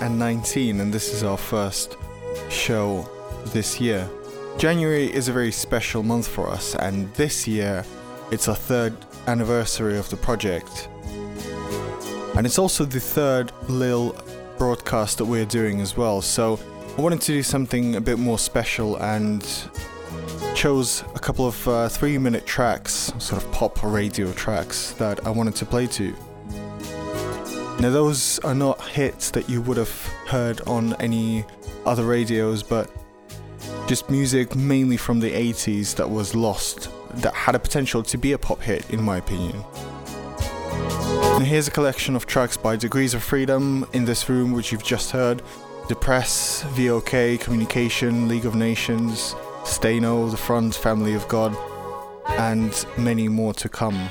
welcome to 2019, and this is our first show this year. January is a very special month for us, and this year it's our third anniversary of the project. And it's also the third LYL broadcast that we're doing as well, so I wanted to do something a bit more special and chose a couple of uh, three minute tracks, sort of pop radio tracks, that I wanted to play to. Now, those are not hits that you would have heard on any other radios, but just music mainly from the 80s that was lost, that had a potential to be a pop hit, in my opinion. And here's a collection of tracks by Degrees of Freedom in this room, which you've just heard Depress, VOK, Communication, League of Nations, Stano, The Front, Family of God, and many more to come.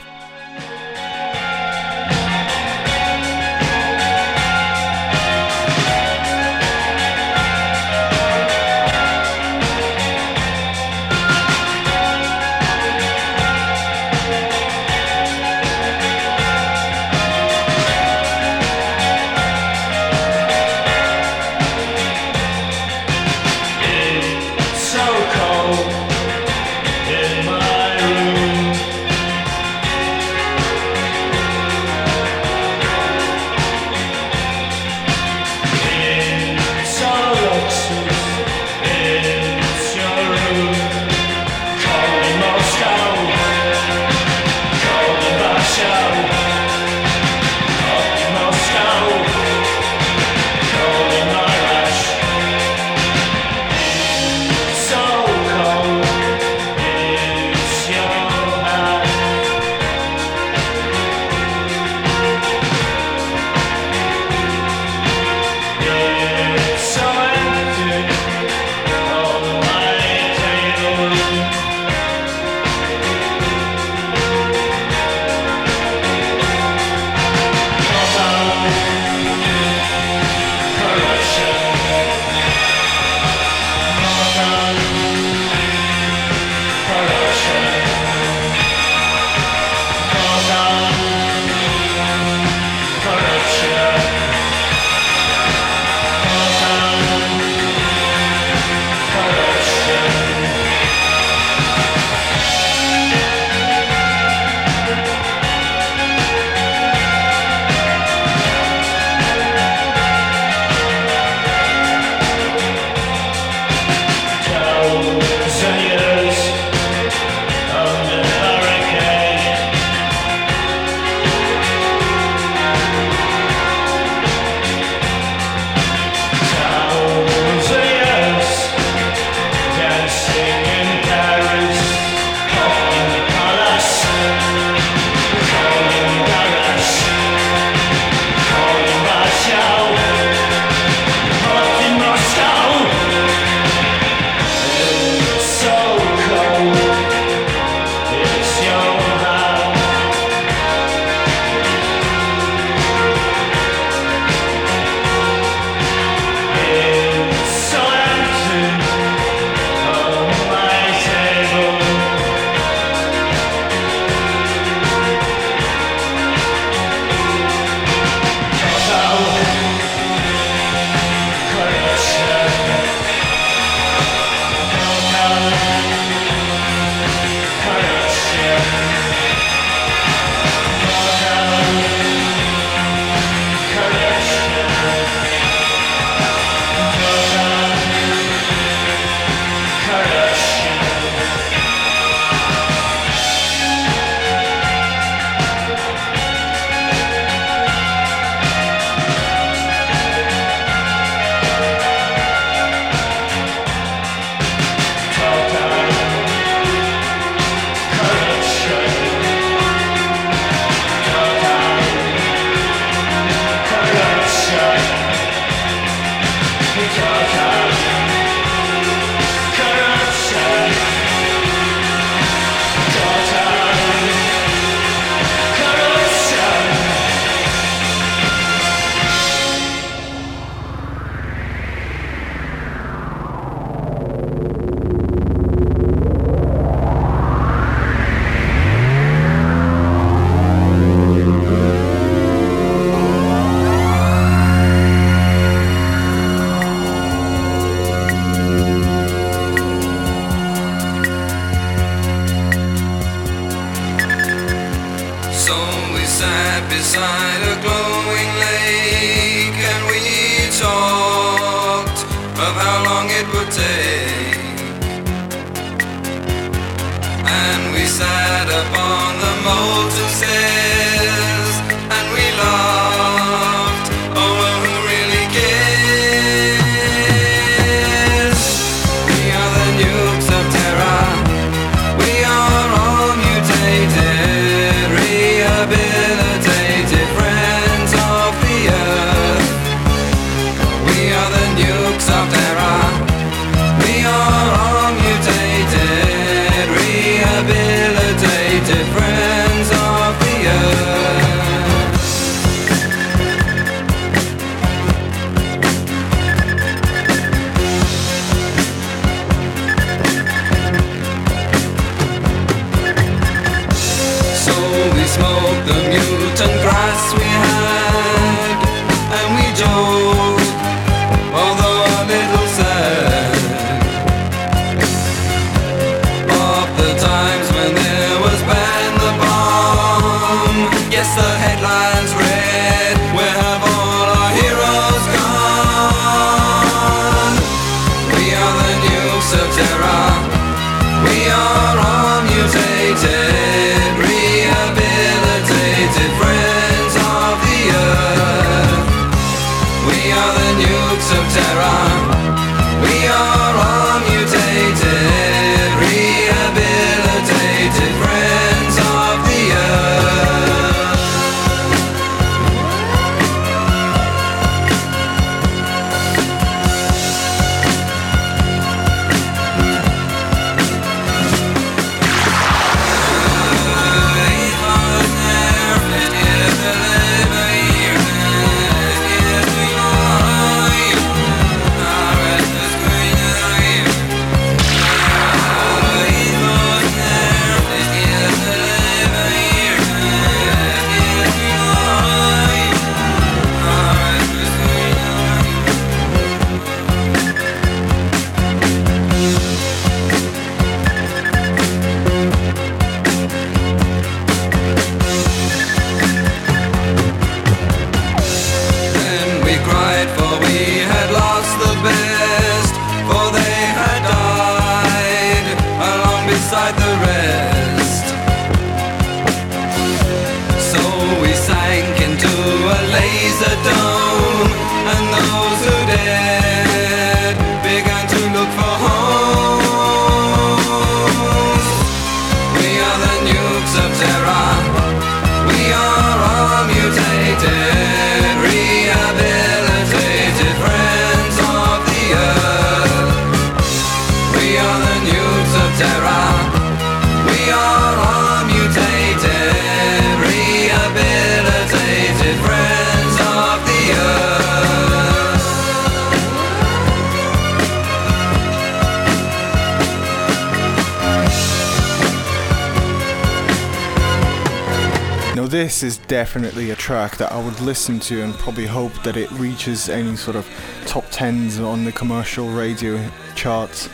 This is definitely a track that I would listen to and probably hope that it reaches any sort of top 10s on the commercial radio charts.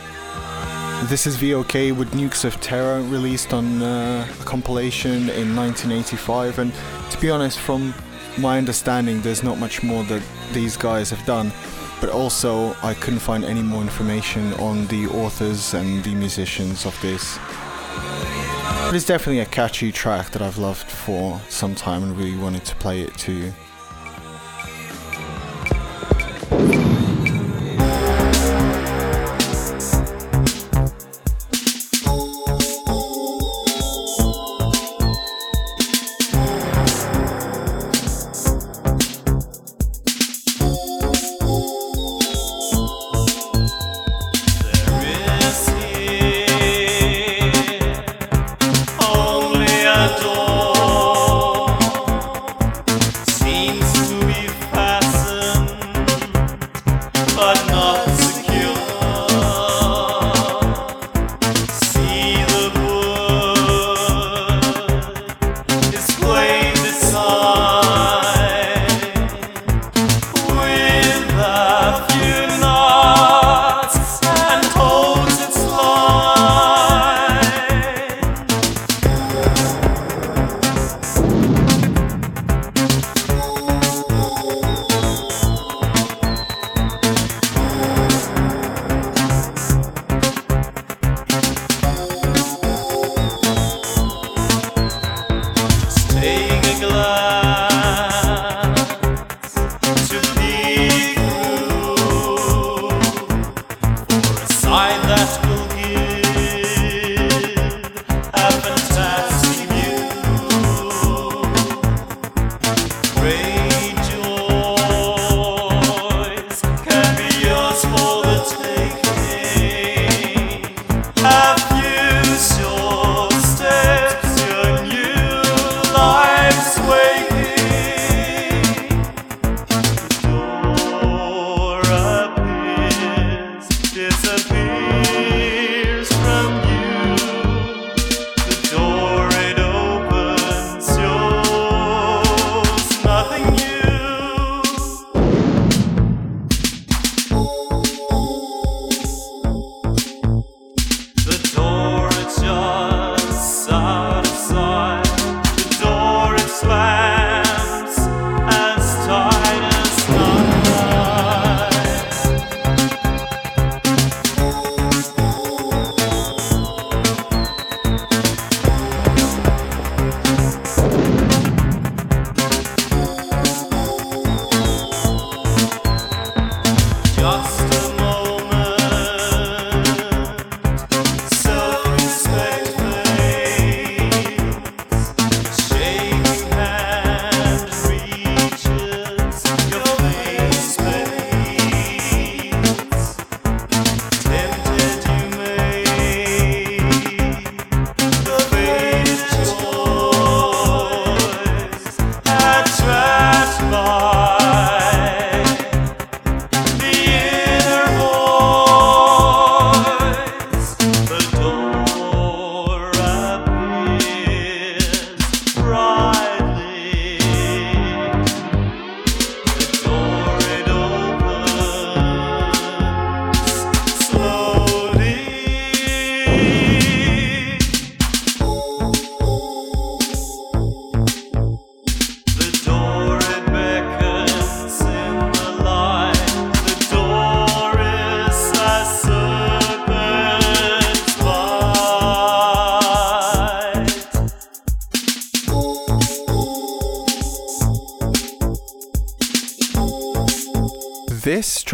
This is VOK with Nukes of Terror, released on uh, a compilation in 1985. And to be honest, from my understanding, there's not much more that these guys have done. But also, I couldn't find any more information on the authors and the musicians of this. It's definitely a catchy track that I've loved for some time and really wanted to play it to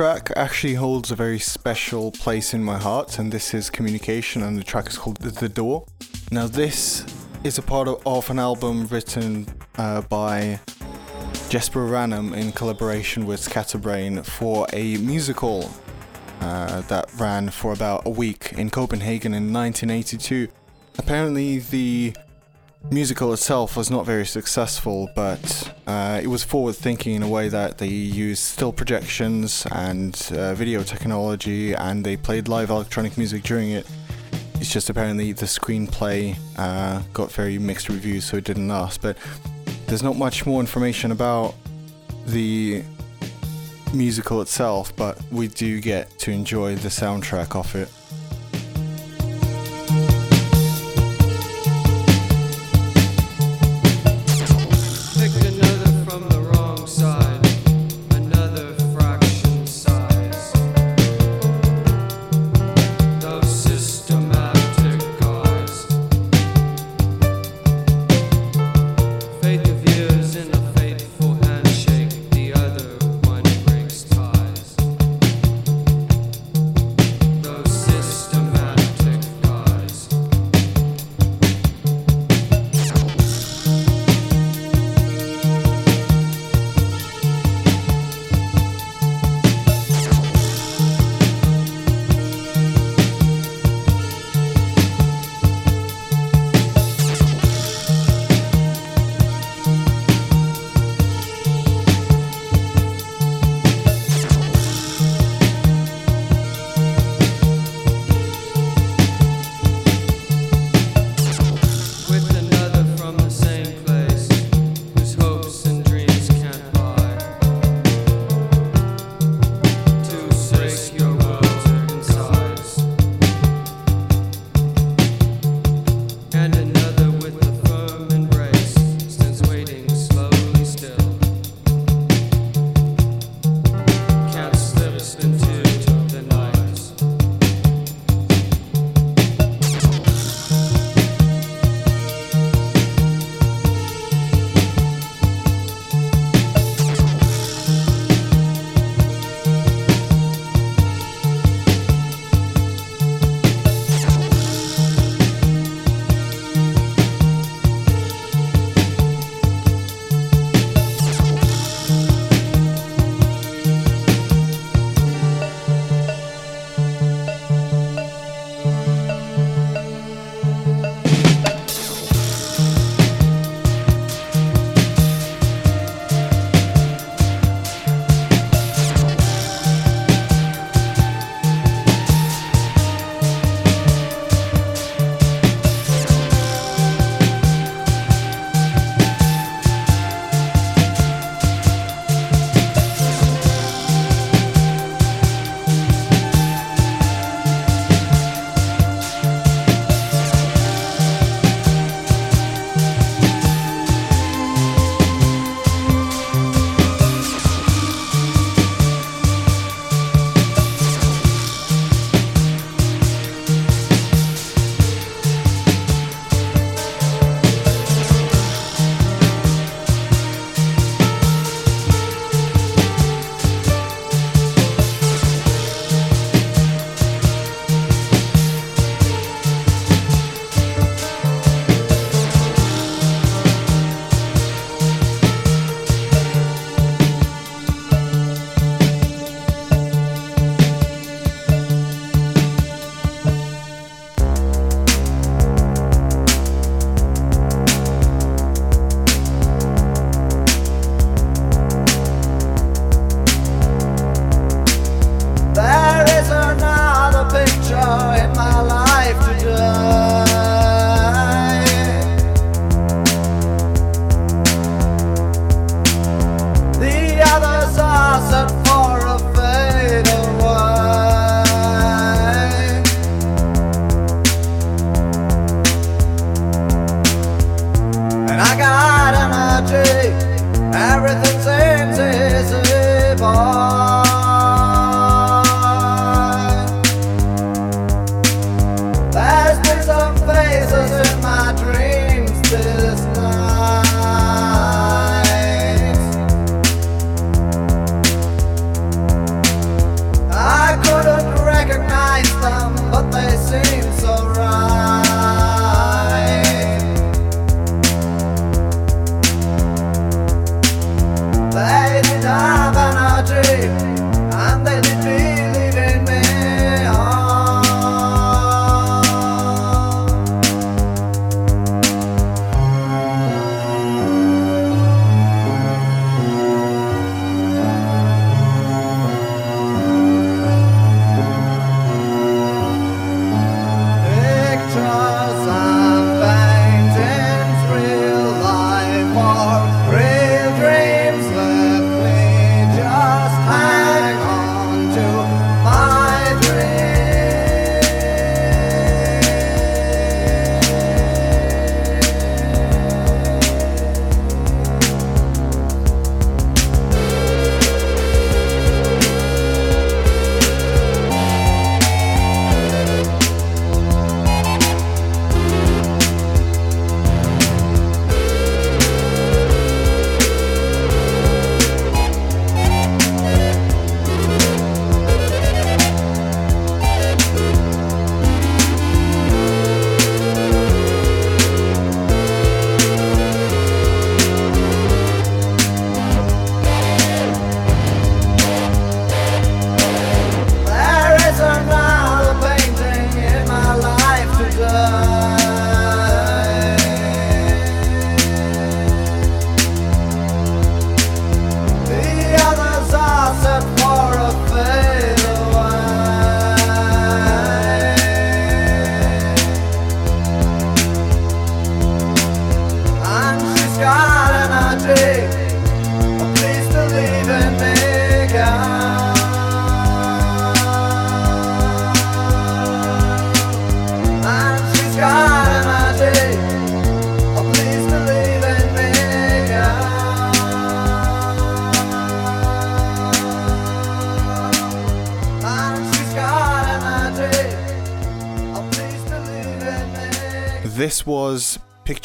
track actually holds a very special place in my heart, and this is Communication, and the track is called The Door. Now, this is a part of, of an album written uh, by Jesper Ranum in collaboration with Scatterbrain for a musical uh, that ran for about a week in Copenhagen in 1982. Apparently, the musical itself was not very successful, but uh, it was forward thinking in a way that they used still projections and uh, video technology and they played live electronic music during it. It's just apparently the screenplay uh, got very mixed reviews, so it didn't last. But there's not much more information about the musical itself, but we do get to enjoy the soundtrack of it.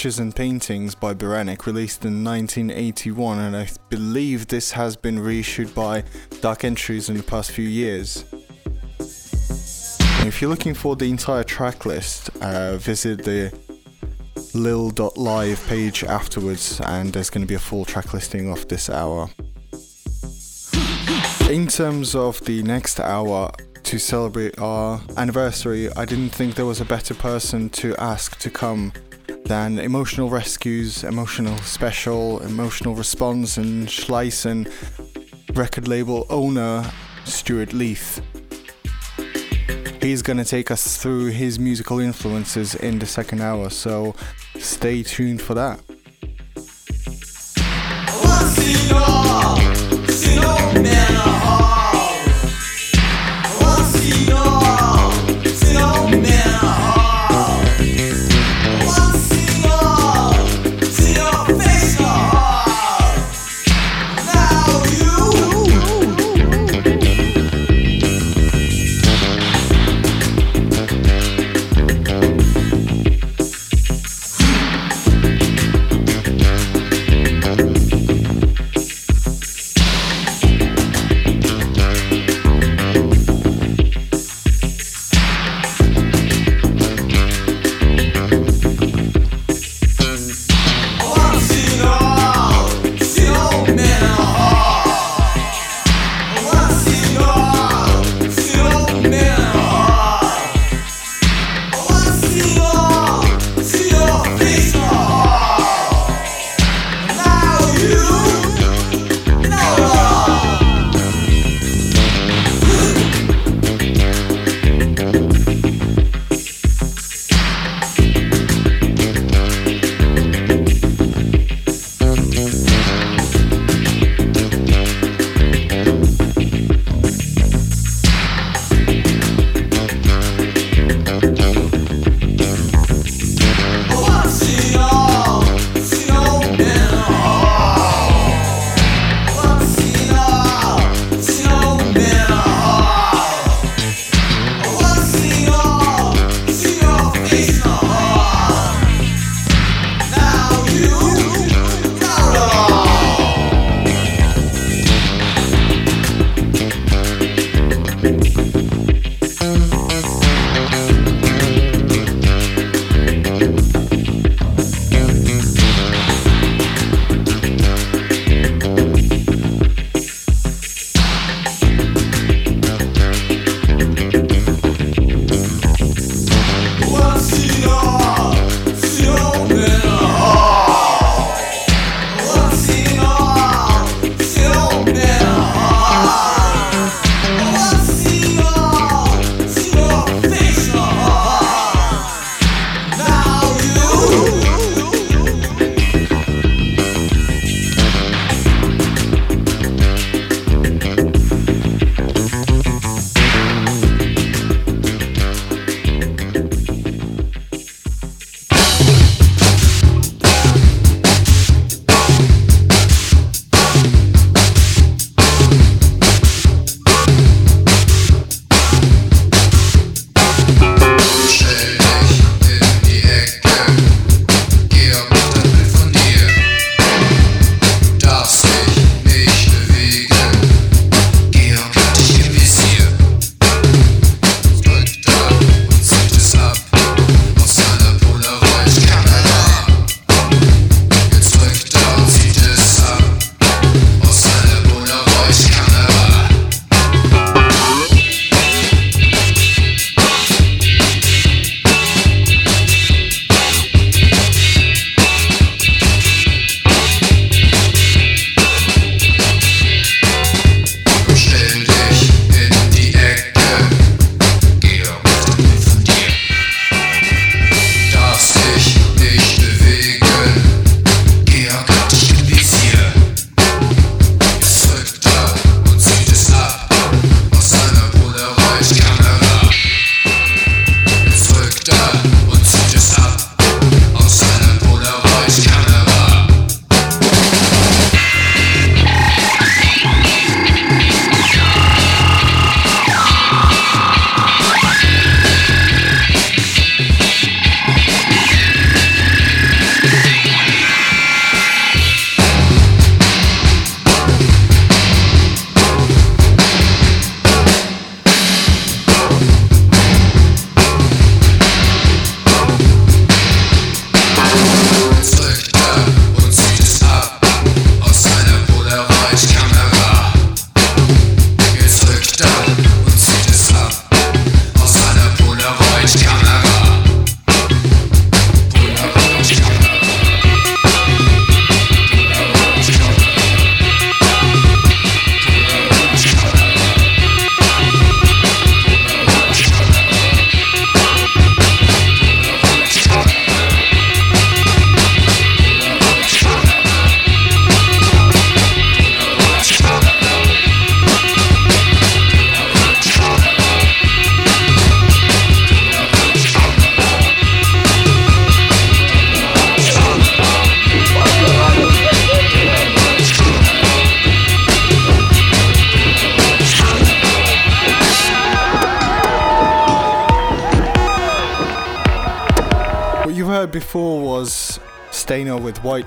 Pictures and Paintings by Beranek, released in 1981, and I believe this has been reissued by Dark Entries in the past few years. If you're looking for the entire track list, uh, visit the lyl.live page afterwards, and there's going to be a full track listing of this hour. In terms of the next hour, to celebrate our anniversary, I didn't think there was a better person to ask to come than emotional rescues, emotional special, emotional response, and Schleissen record label owner Stuart Leath. He's going to take us through his musical influences in the second hour, so stay tuned for that.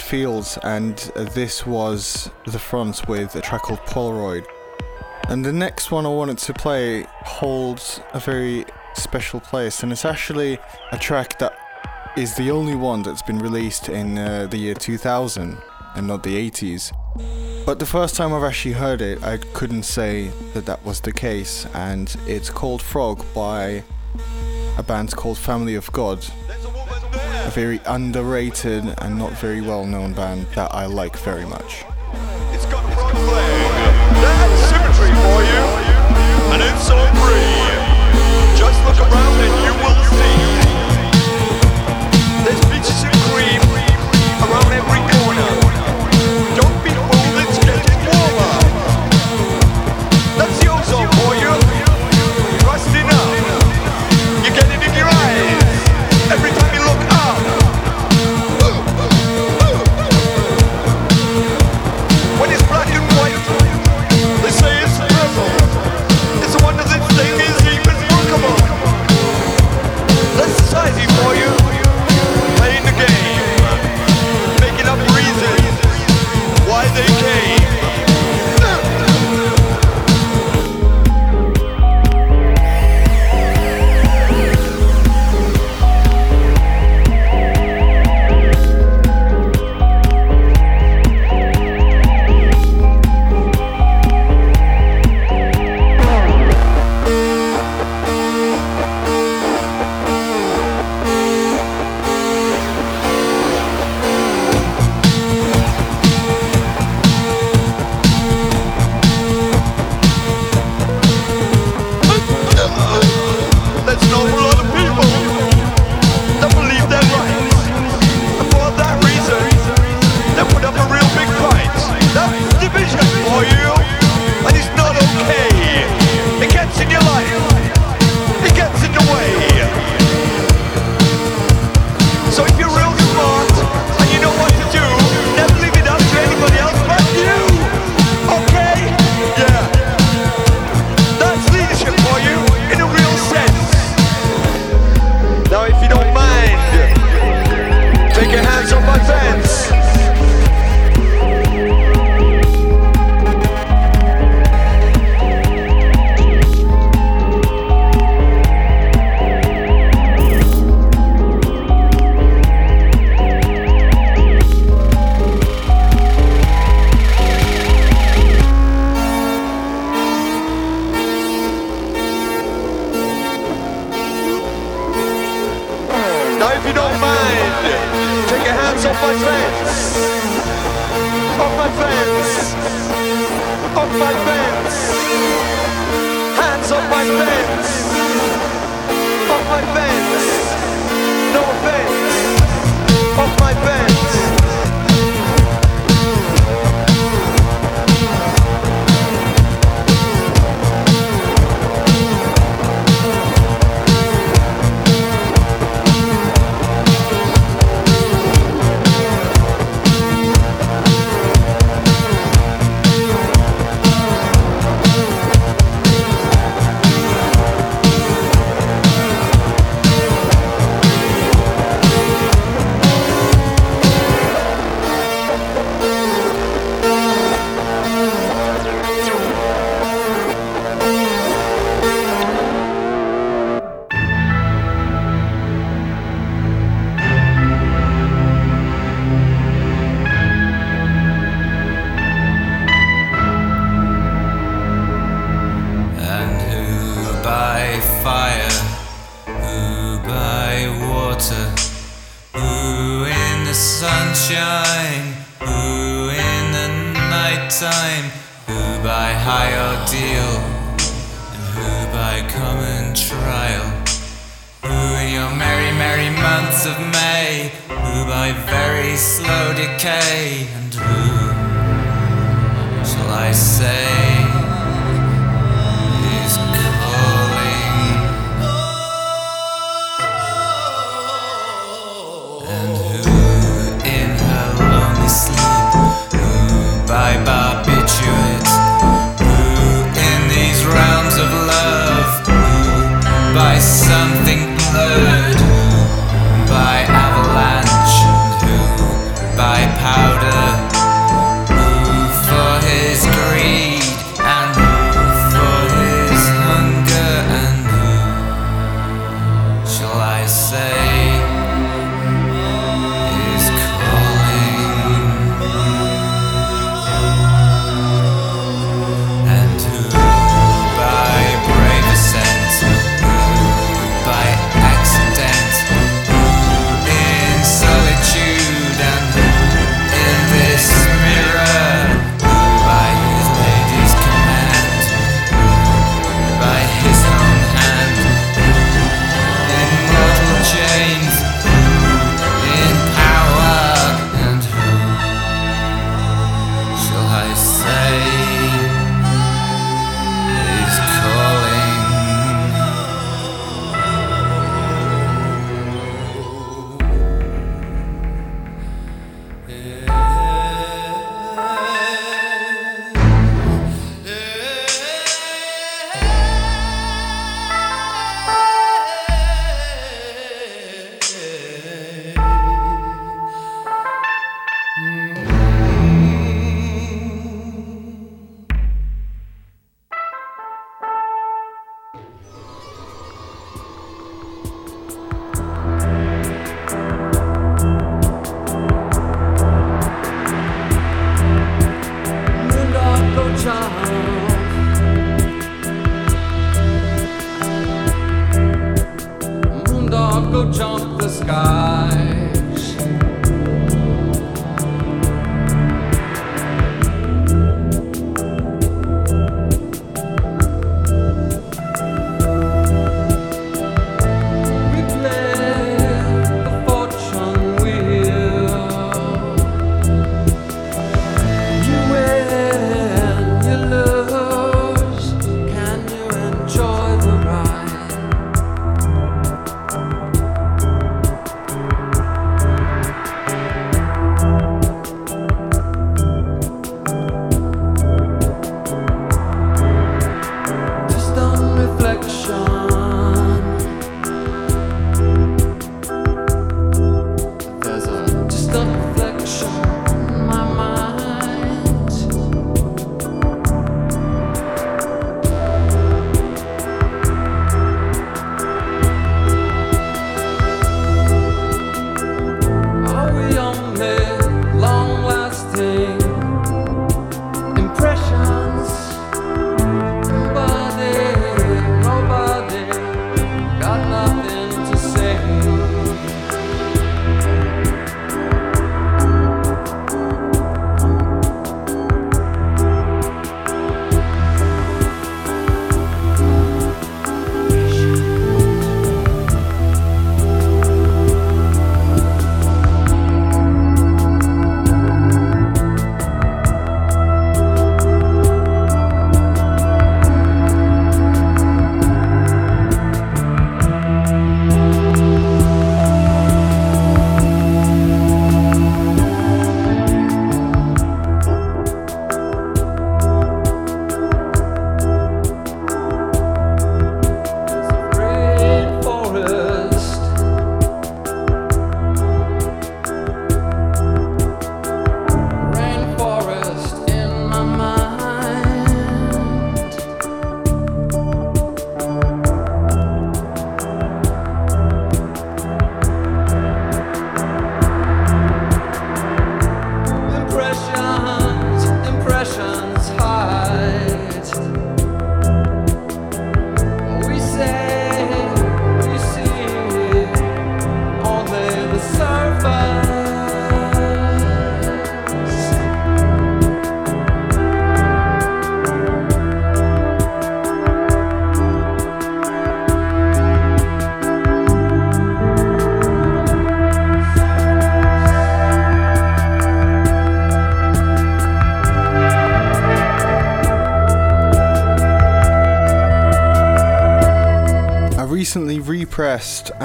Fields, and this was The Front with a track called Polaroid. And the next one I wanted to play holds a very special place, and it's actually a track that is the only one that's been released in uh, the year 2000 and not the 80s. But the first time I've actually heard it, I couldn't say that that was the case, and it's called Frog by a band called Family of God. A very underrated and not very well known band that I like very much. It's got symmetry for you. Free. Just look around and you will see. By high ordeal, and who by common trial, who in your merry, merry months of May, who by very slow decay, and who shall I say? is calling.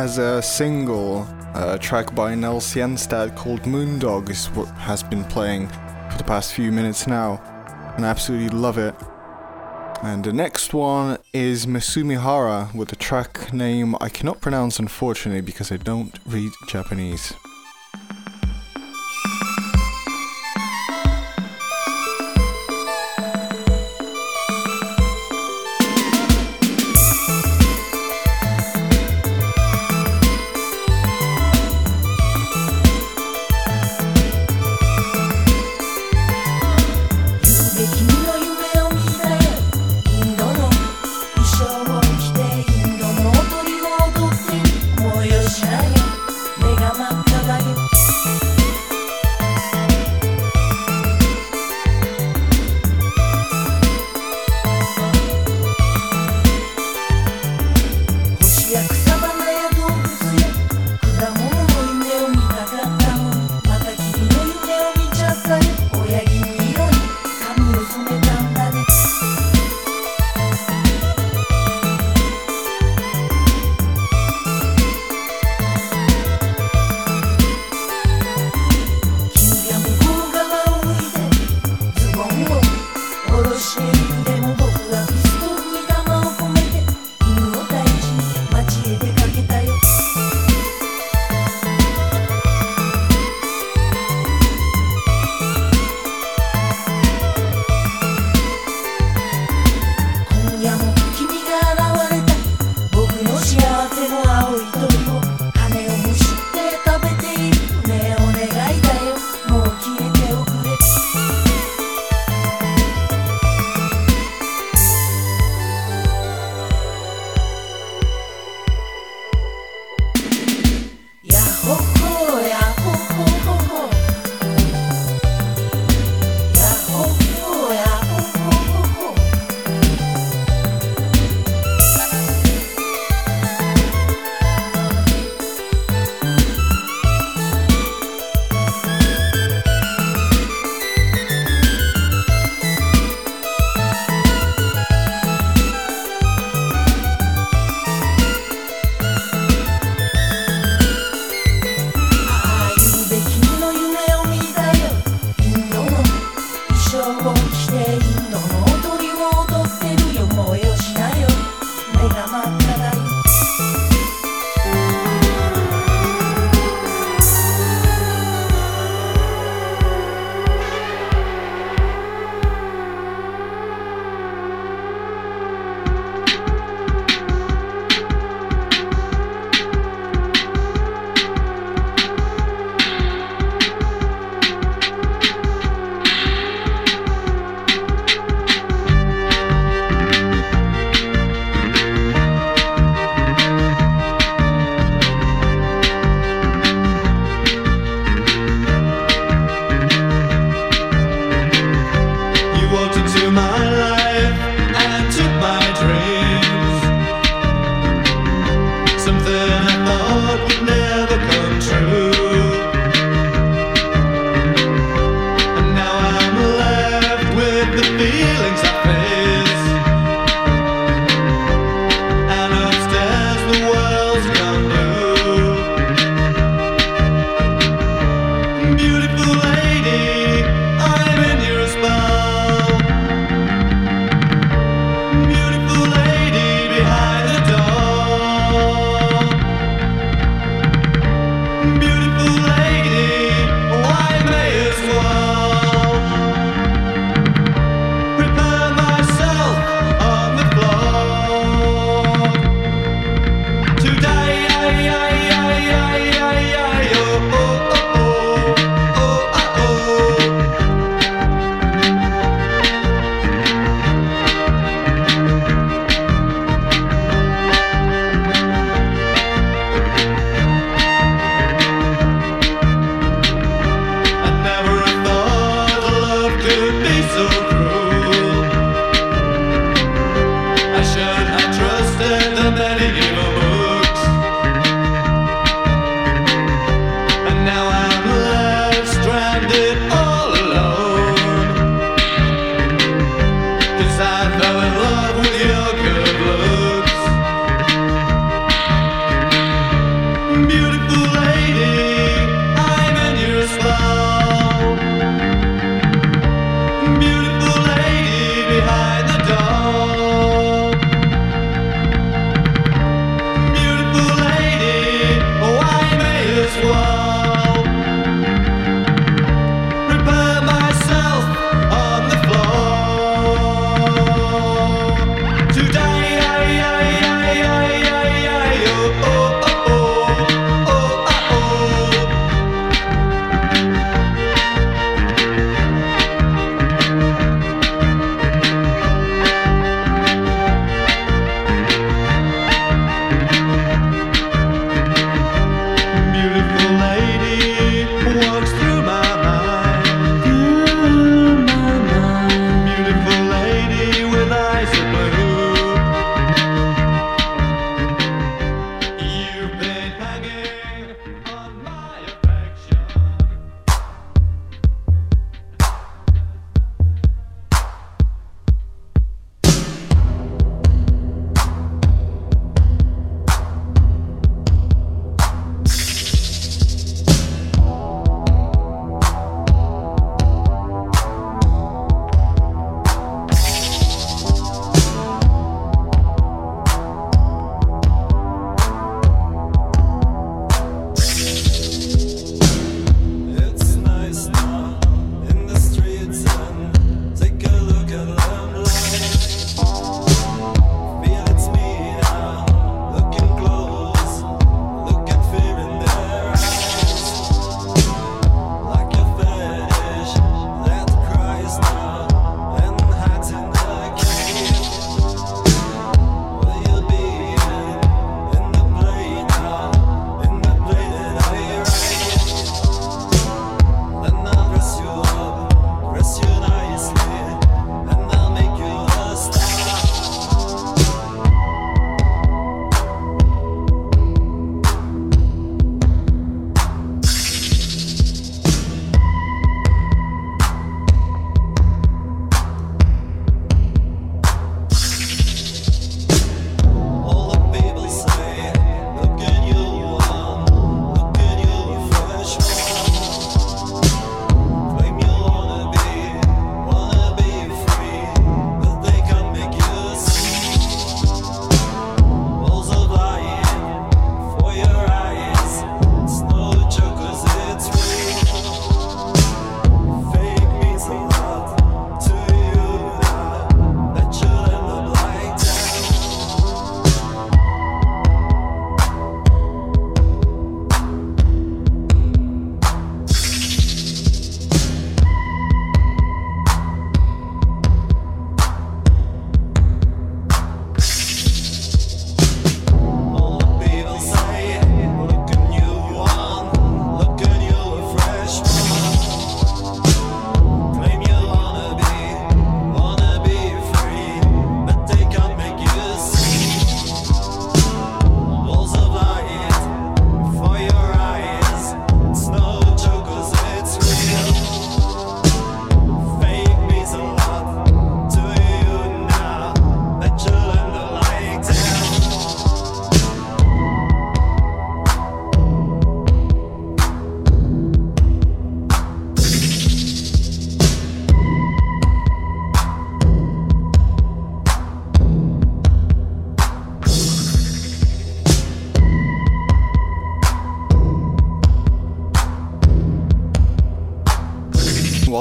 Pressed as a single. A track by Nell Sienstad called Moondog is what has been playing for the past few minutes now, and I absolutely love it. And the next one is Mesumihara with a track name I cannot pronounce unfortunately because I don't read Japanese.「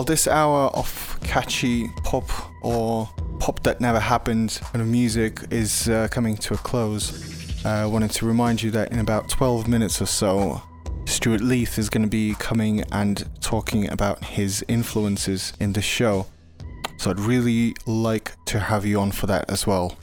While this hour of catchy pop or pop that never happened kind of music is uh, coming to a close. Uh, I wanted to remind you that in about 12 minutes or so, Stuart Leith is going to be coming and talking about his influences in the show. So I'd really like to have you on for that as well.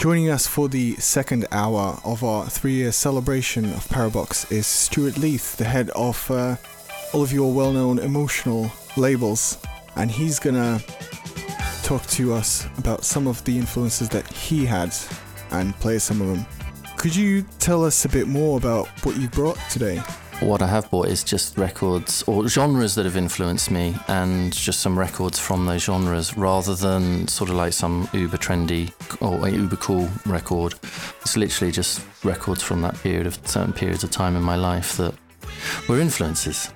Joining us for the second hour of our three year celebration of Parabox is Stuart Leath, the head of uh, all of your well known emotional labels. And he's gonna talk to us about some of the influences that he had and play some of them. Could you tell us a bit more about what you brought today? What I have bought is just records or genres that have influenced me and just some records from those genres rather than sort of like some uber trendy or uber cool record. It's literally just records from that period of certain periods of time in my life that were influences.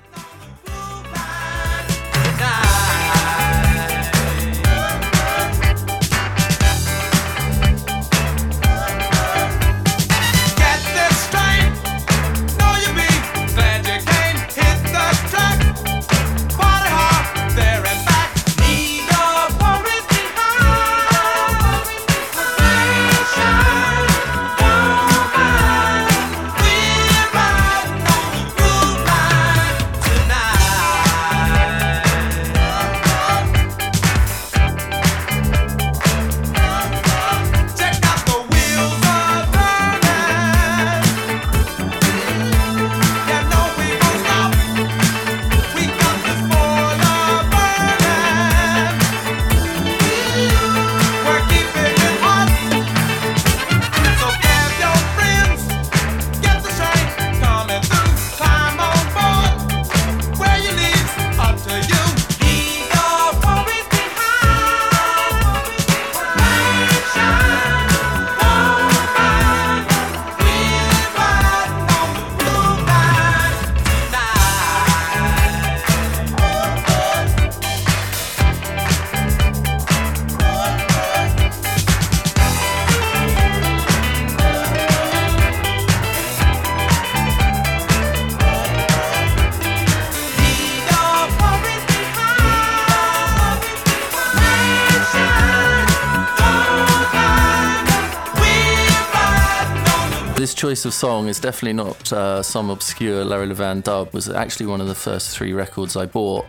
Of song is definitely not uh, some obscure Larry Levan dub. Was actually one of the first three records I bought.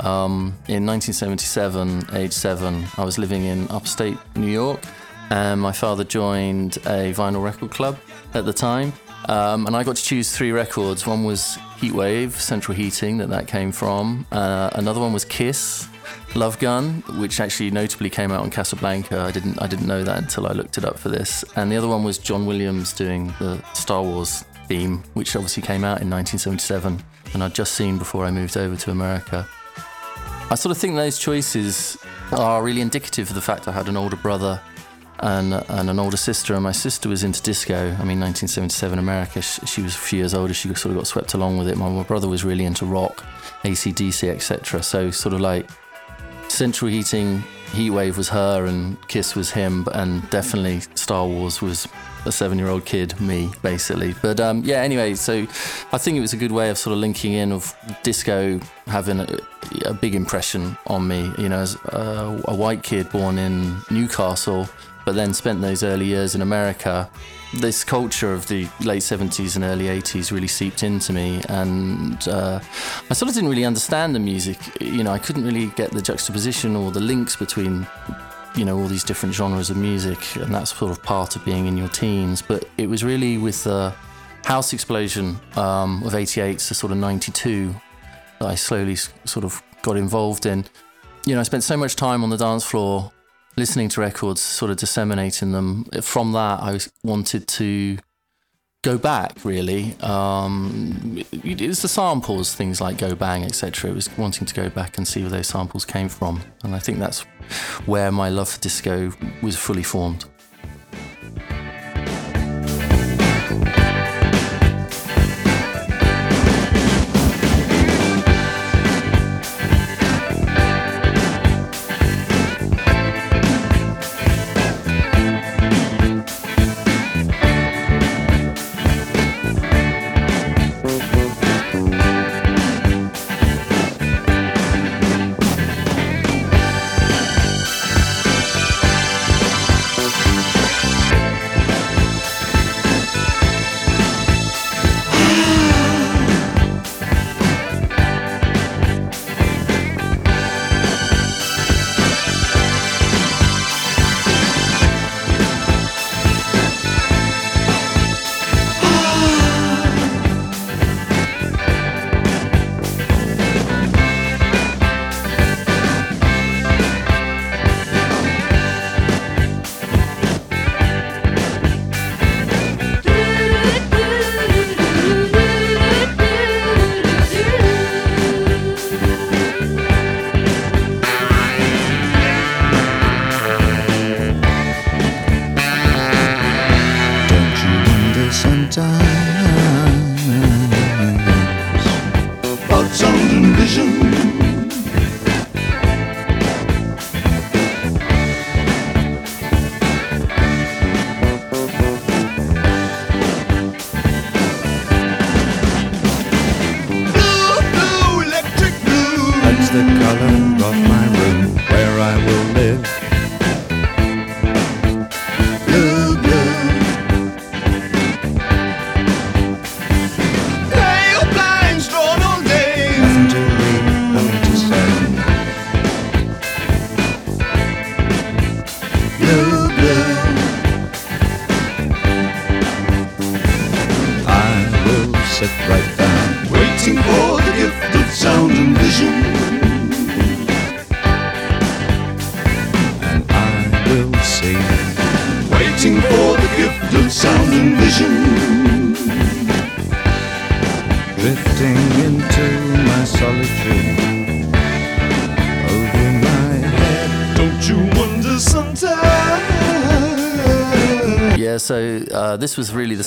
Um, in 1977, age seven, I was living in upstate New York, and my father joined a vinyl record club at the time. Um, and I got to choose three records. One was Heatwave, Central Heating, that that came from. Uh, another one was Kiss, Love Gun, which actually notably came out on Casablanca. I didn't I didn't know that until I looked it up for this. And the other one was John Williams doing the Star Wars theme, which obviously came out in 1977, and I'd just seen before I moved over to America. I sort of think those choices are really indicative of the fact I had an older brother and, and an older sister, and my sister was into disco. I mean, 1977 America, she, she was a few years older, she sort of got swept along with it. My, my brother was really into rock, ACDC, etc. So, sort of like Central Heating, Heatwave was her, and Kiss was him, and definitely Star Wars was a seven-year-old kid, me, basically. But um, yeah, anyway, so I think it was a good way of sort of linking in of disco having a, a big impression on me. You know, as a, a white kid born in Newcastle, but then spent those early years in America. This culture of the late 70s and early 80s really seeped into me, and uh, I sort of didn't really understand the music. You know, I couldn't really get the juxtaposition or the links between you know all these different genres of music, and that's sort of part of being in your teens. But it was really with the house explosion um, of '88 to sort of '92 that I slowly sort of got involved in. You know, I spent so much time on the dance floor listening to records, sort of disseminating them. From that, I wanted to go back really. Um it was the samples things like go bang etc it was wanting to go back and see where those samples came from. And i think that's where my love for disco was fully formed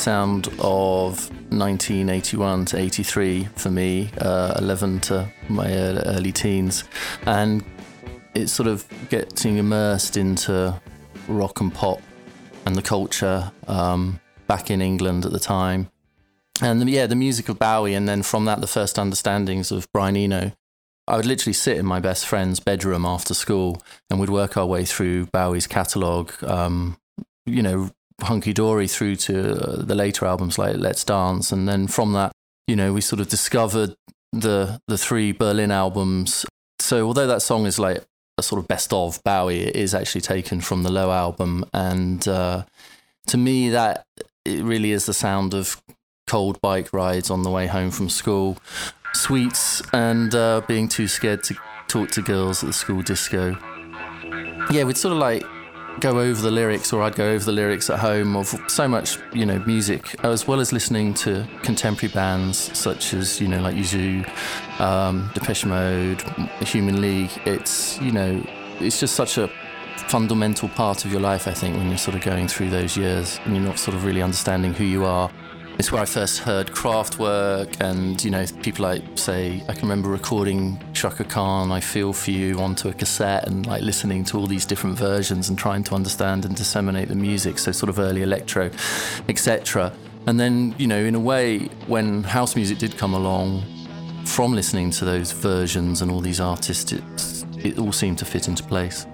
sound of 1981 to 83 for me, uh, 11 to my early teens, and it's sort of getting immersed into rock and pop and the culture um, back in England at the time. And yeah, the music of Bowie, and then from that, the first understandings of Brian Eno. I would literally sit in my best friend's bedroom after school and we'd work our way through Bowie's catalogue, um, you know, hunky dory through to uh, the later albums like Let's Dance, and then from that, you know, we sort of discovered the the three Berlin albums. So although that song is like a sort of best of Bowie, it is actually taken from the Low album, and uh, to me, that it really is the sound of cold bike rides on the way home from school, sweets, and uh, being too scared to talk to girls at the school disco. Yeah, we'd sort of like go over the lyrics or I'd go over the lyrics at home of so much, you know, music, as well as listening to contemporary bands such as, you know, like U2, um, Depeche Mode, Human League. It's, you know, it's just such a fundamental part of your life, I think, when you're sort of going through those years and you're not sort of really understanding who you are. It's where I first heard Kraftwerk and, you know, people like, say, I can remember recording Chaka Khan, I Feel For You onto a cassette and like listening to all these different versions and trying to understand and disseminate the music, so sort of early electro, etc. And then, you know, in a way, when house music did come along, from listening to those versions and all these artists, it all seemed to fit into place.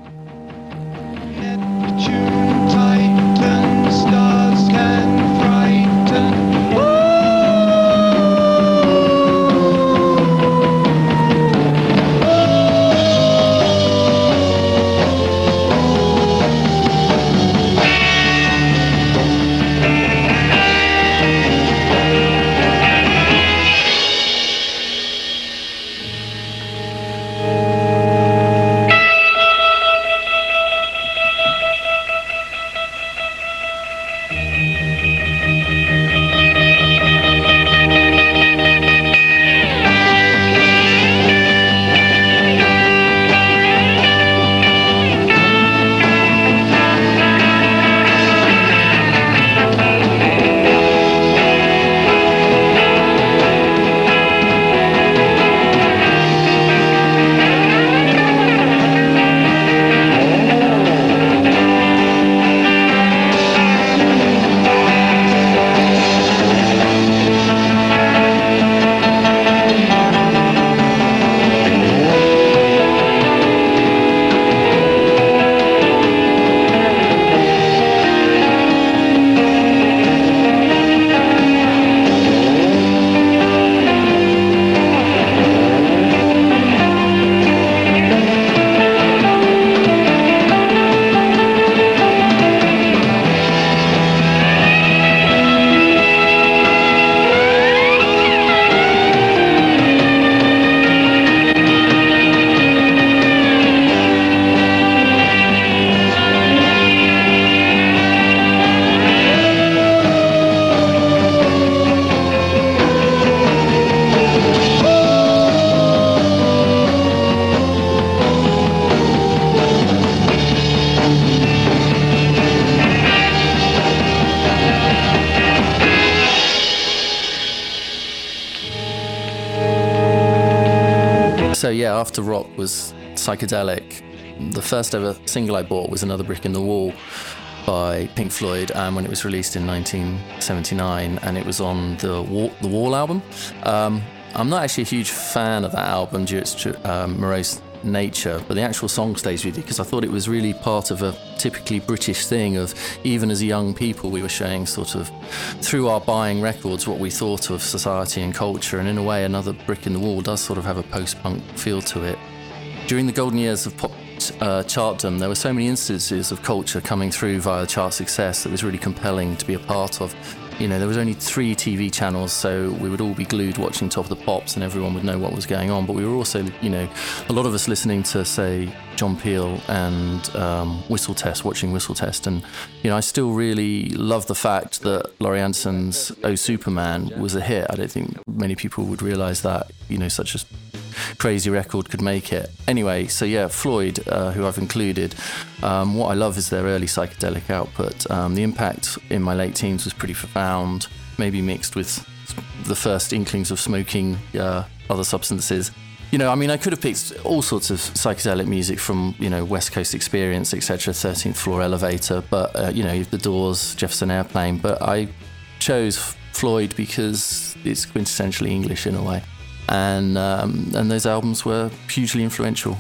After rock was psychedelic. The first ever single I bought was Another Brick in the Wall by Pink Floyd, and when it was released in 1979, and it was on the Wall, the Wall album. Um, I'm not actually a huge fan of that album due to its um, morose nature, but the actual song stays with you because I thought it was really part of a typically British thing of even as young people, we were showing sort of through our buying records what we thought of society and culture, and in a way, another brick in the wall does sort of have a post punk feel to it. During the golden years of pop uh, chartdom, there were so many instances of culture coming through via chart success that was really compelling to be a part of. You know, there was only three TV channels, so we would all be glued watching Top of the Pops, and everyone would know what was going on. But we were also, you know, a lot of us listening to, say, John Peel and um, Whistle Test, watching Whistle Test, and you know, I still really love the fact that Laurie Anderson's "Oh Superman" was a hit. I don't think many people would realise that. You know, such a crazy record could make it. Anyway, so yeah, Floyd, uh, who I've included, um, what I love is their early psychedelic output. Um, the impact in my late teens was pretty profound, maybe mixed with the first inklings of smoking uh, other substances. You know, I mean, I could have picked all sorts of psychedelic music from, you know, West Coast Experience, etc., 13th Floor Elevator, but, uh, you know, The Doors, Jefferson Airplane, but I chose Floyd because it's quintessentially English in a way and um, and those albums were hugely influential.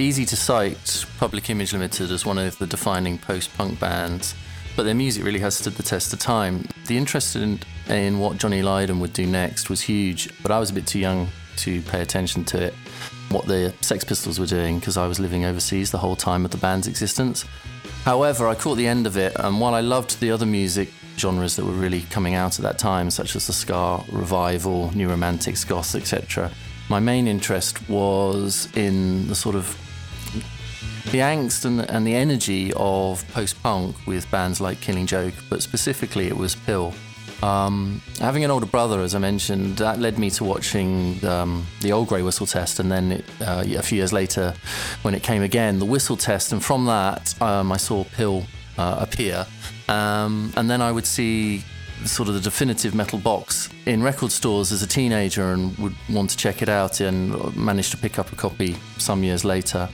Easy to cite Public Image Limited as one of the defining post-punk bands, but their music really has stood the test of time. The interest in, in what Johnny Lydon would do next was huge, but I was a bit too young to pay attention to it, what the Sex Pistols were doing, because I was living overseas the whole time of the band's existence. However, I caught the end of it, and while I loved the other music genres that were really coming out at that time, such as the ska revival, new romantics, goth, etc., my main interest was in the sort of the angst and, and the energy of post-punk with bands like Killing Joke, but specifically it was PiL. Um, having an older brother, as I mentioned, that led me to watching um, the old Grey Whistle Test, and then it, uh, a few years later, when it came again, the Whistle Test, and from that um, I saw PiL uh, appear, um, and then I would see sort of the definitive metal box in record stores as a teenager and would want to check it out and managed to pick up a copy some years later.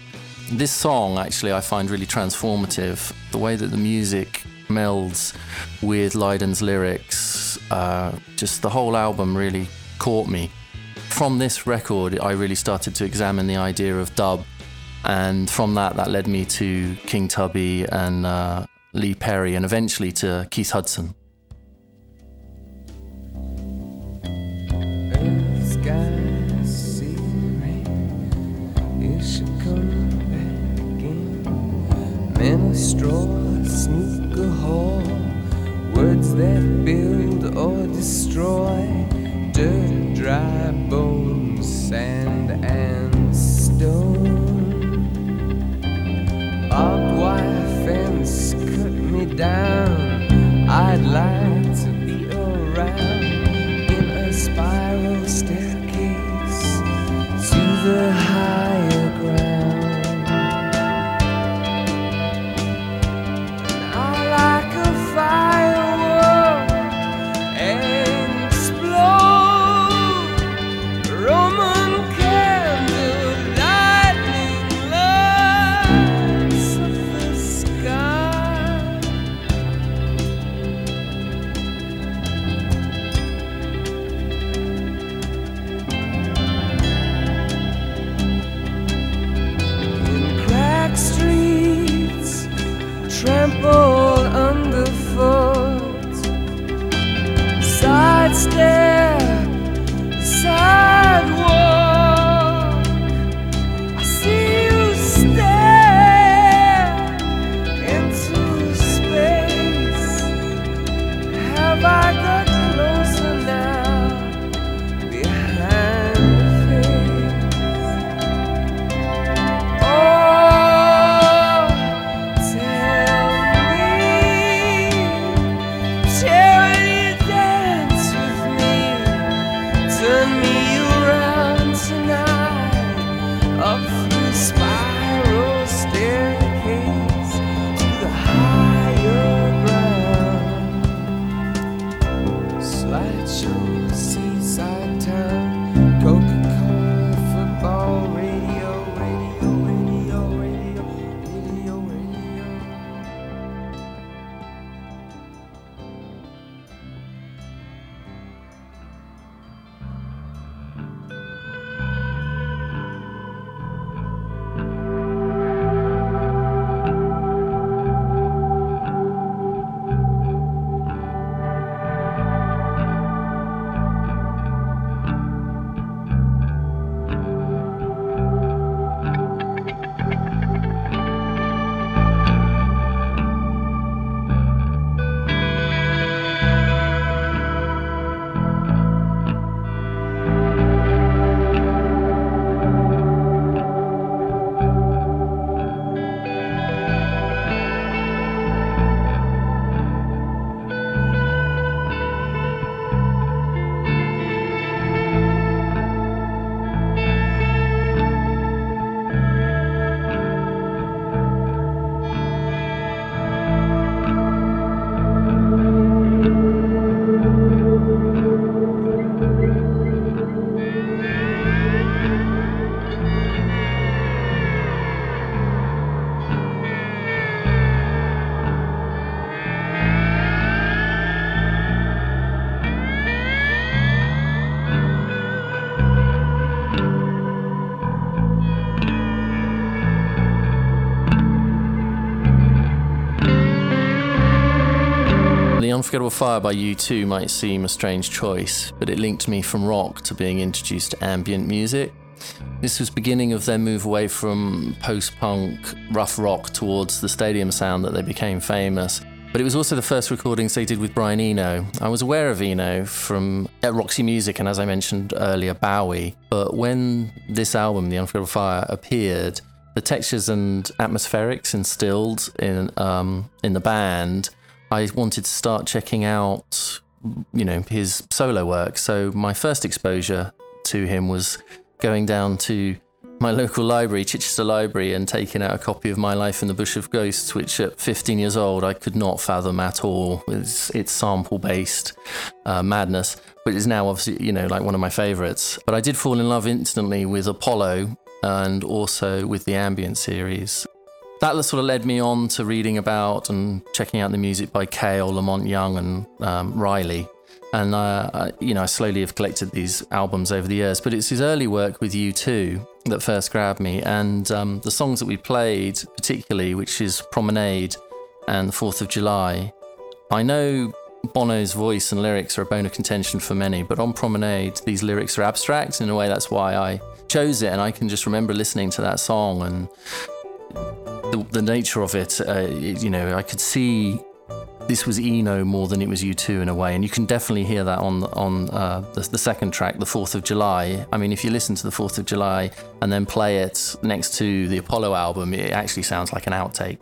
This song actually I find really transformative. The way that the music melds with Lydon's lyrics, uh, just the whole album really caught me. From this record, I really started to examine the idea of dub, and from that, that led me to King Tubby and uh, Lee Perry, and eventually to Keith Hudson. Straw, sneak a haul. Words that build or destroy. Dirt, dry bones, sand and stone. Barbed wire fence cut me down. I'd like to be around in a spiral staircase to the Unforgettable Fire by U2 might seem a strange choice, but it linked me from rock to being introduced to ambient music. This was beginning of their move away from post-punk rough rock towards the stadium sound that they became famous. But it was also the first recordings they did with Brian Eno. I was aware of Eno from Roxy Music and, as I mentioned earlier, Bowie. But when this album, The Unforgettable Fire, appeared, the textures and atmospherics instilled in um, in the band, I wanted to start checking out, you know, his solo work. So my first exposure to him was going down to my local library, Chichester Library, and taking out a copy of My Life in the Bush of Ghosts, which at 15 years old I could not fathom at all. It's, it's sample based uh, madness, but is now obviously, you know, like one of my favorites. But I did fall in love instantly with Apollo and also with the Ambient series. That sort of led me on to reading about and checking out the music by Cale, La Monte Young, and um, Riley. And uh, I- you know, I slowly have collected these albums over the years. But it's his early work with U2 that first grabbed me, and um, the songs that we played, particularly, which is Promenade and the Fourth of July. I know Bono's voice and lyrics are a bone of contention for many, but on Promenade, these lyrics are abstract. In a way, that's why I chose it, and I can just remember listening to that song and the, the nature of it. Uh, you know, I could see this was Eno more than it was U2 in a way, and you can definitely hear that on on uh, the, the second track, the Fourth of July. I mean, if you listen to the Fourth of July and then play it next to the Apollo album, it actually sounds like an outtake.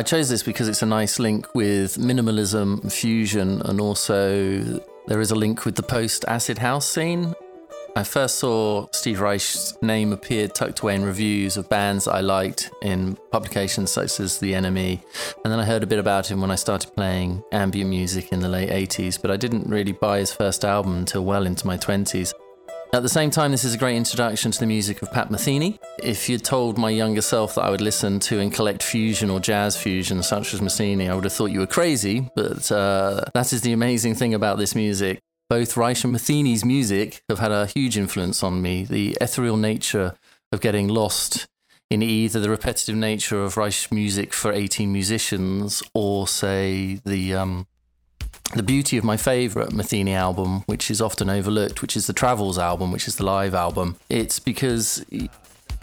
I chose this because it's a nice link with minimalism, fusion, and also there is a link with the post acid house scene. I first saw Steve Reich's name appear tucked away in reviews of bands I liked in publications such as The NME, and then I heard a bit about him when I started playing ambient music in the late 80s, but I didn't really buy his first album until well into my 20s. At the same time, this is a great introduction to the music of Pat Metheny. If you'd told my younger self that I would listen to and collect fusion or jazz fusion such as Metheny, I would have thought you were crazy, but uh, that is the amazing thing about this music. both Reich and Metheny's music have had a huge influence on me. The ethereal nature of getting lost in either the repetitive nature of Reich's music for 18 musicians or, say, the um, the beauty of my favourite Matheny album, which is often overlooked, which is the Travels album, which is the live album. It's because,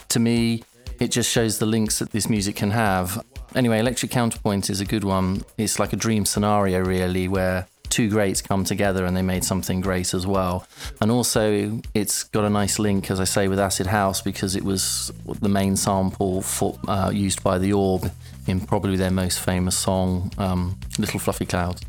to me, it just shows the links that this music can have. Anyway, Electric Counterpoint is a good one. It's like a dream scenario, really, where two greats come together and they made something great as well. And also, it's got a nice link, as I say, with Acid House because it was the main sample for, uh, used by the Orb in probably their most famous song, um, Little Fluffy Clouds.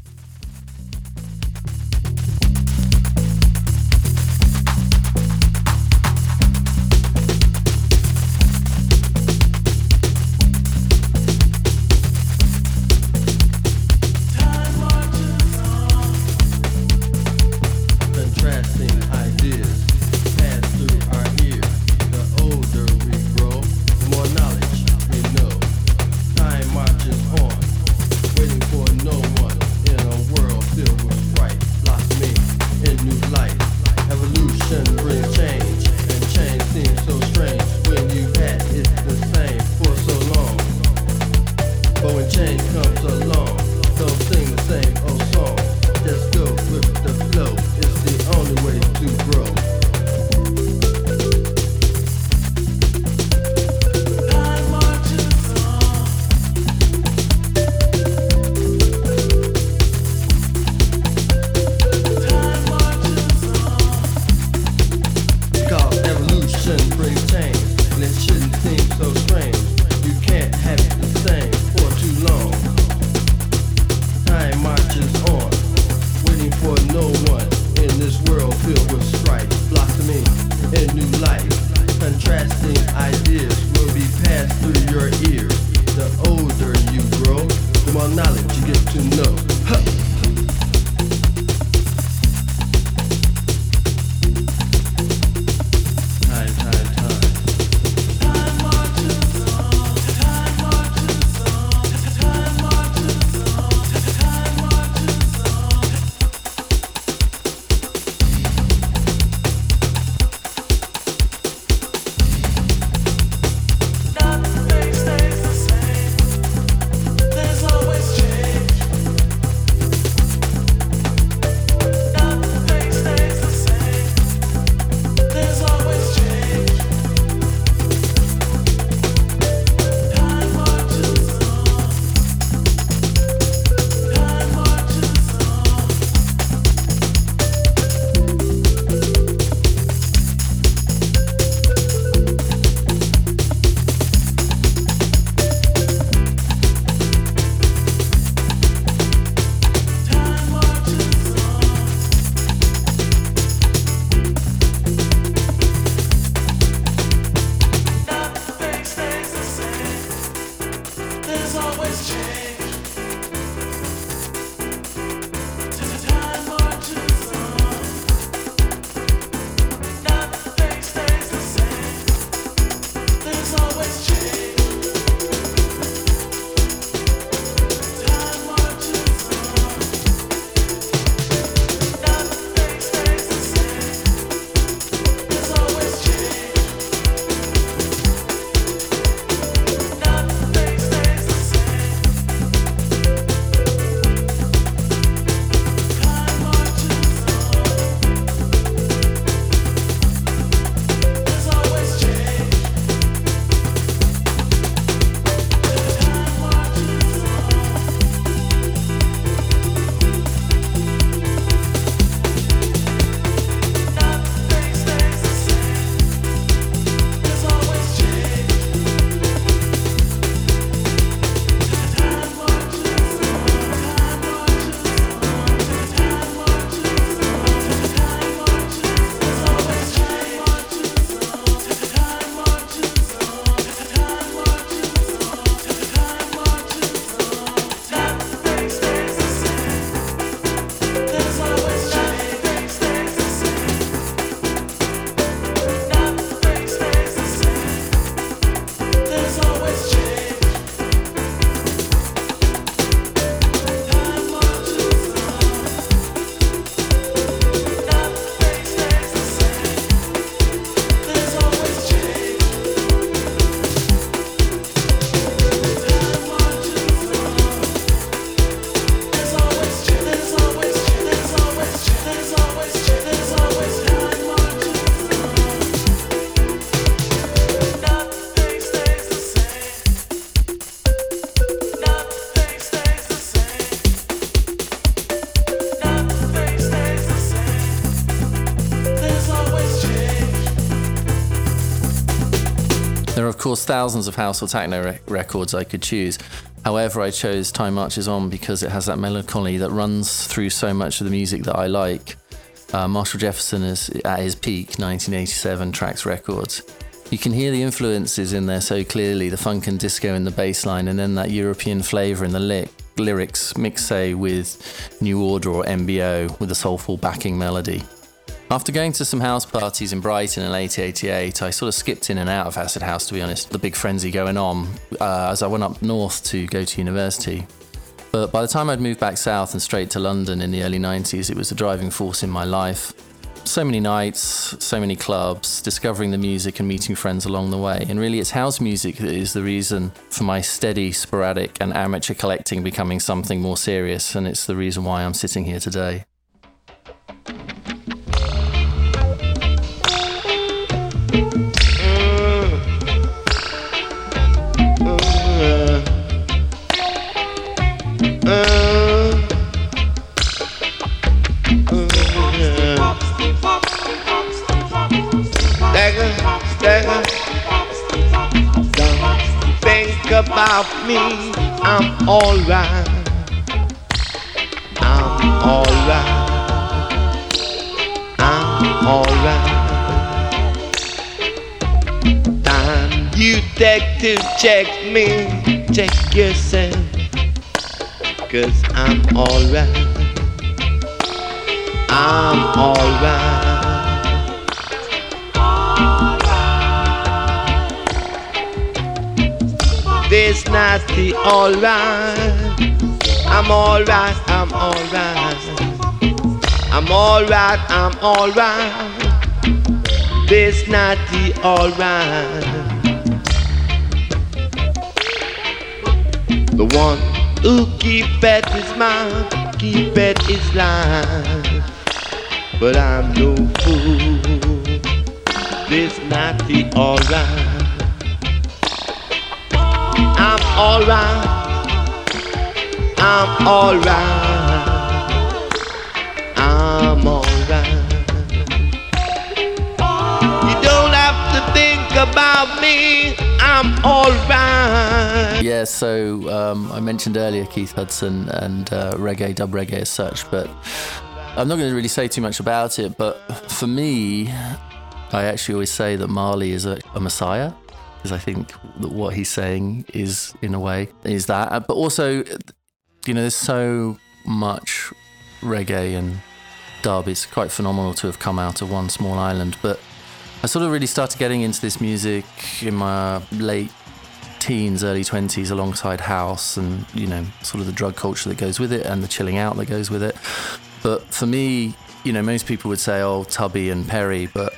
Are, of course, thousands of house or techno rec- records I could choose. However, I chose Time Marches On because it has that melancholy that runs through so much of the music that I like. Uh, Marshall Jefferson is at his peak, 1987 Trax Records. You can hear the influences in there so clearly the funk and disco in the bass line, and then that European flavour in the lyrics, mixed, say, with New Order or MBO with a soulful backing melody. After going to some house parties in Brighton in late 88, I sort of skipped in and out of Acid House, to be honest. The big frenzy going on uh, as I went up north to go to university. But by the time I'd moved back south and straight to London in the early 90s, it was the driving force in my life. So many nights, so many clubs, discovering the music and meeting friends along the way. And really, it's house music that is the reason for my steady, sporadic, and amateur collecting becoming something more serious. And it's the reason why I'm sitting here today. Check me. Check yourself. Cause I'm alright. I'm alright. This the alright. I'm alright, I'm alright. I'm alright, I'm alright. This not the alright. The one who keep at his mouth, keep at his life. But I'm no fool. This not the alright. I'm alright. I'm alright. I'm alright. You don't have to think about me. I'm alright. Yeah, so um, I mentioned earlier Keith Hudson and uh, reggae, dub reggae as such, but I'm not going to really say too much about it. But for me, I actually always say that Marley is a, a messiah because I think that what he's saying is, in a way, is that. Uh, But also, you know, there's so much reggae and dub. It's quite phenomenal to have come out of one small island. But I sort of really started getting into this music in my late teens, early 20s, alongside house and, you know, sort of the drug culture that goes with it and the chilling out that goes with it. But for me, you know, most people would say, oh, Tubby and Perry, but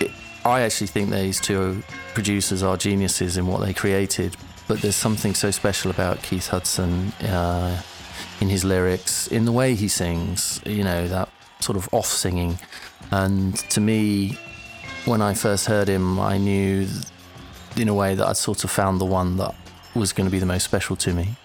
it, I actually think these two producers are geniuses in what they created. But there's something so special about Keith Hudson uh, in his lyrics, in the way he sings, you know, that sort of off singing. And to me, when I first heard him, I knew in a way that I'd sort of found the one that was going to be the most special to me.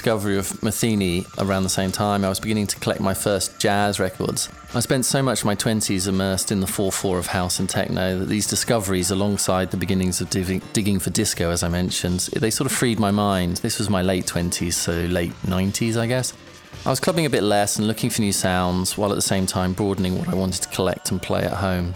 Discovery of Metheny around the same time, I was beginning to collect my first jazz records. I spent so much of my 20s immersed in the 4 4 of house and techno that these discoveries, alongside the beginnings of digging, digging for disco, as I mentioned, they sort of freed my mind. This was my late 20s, so late 90s, I guess. I was clubbing a bit less and looking for new sounds, while at the same time broadening what I wanted to collect and play at home.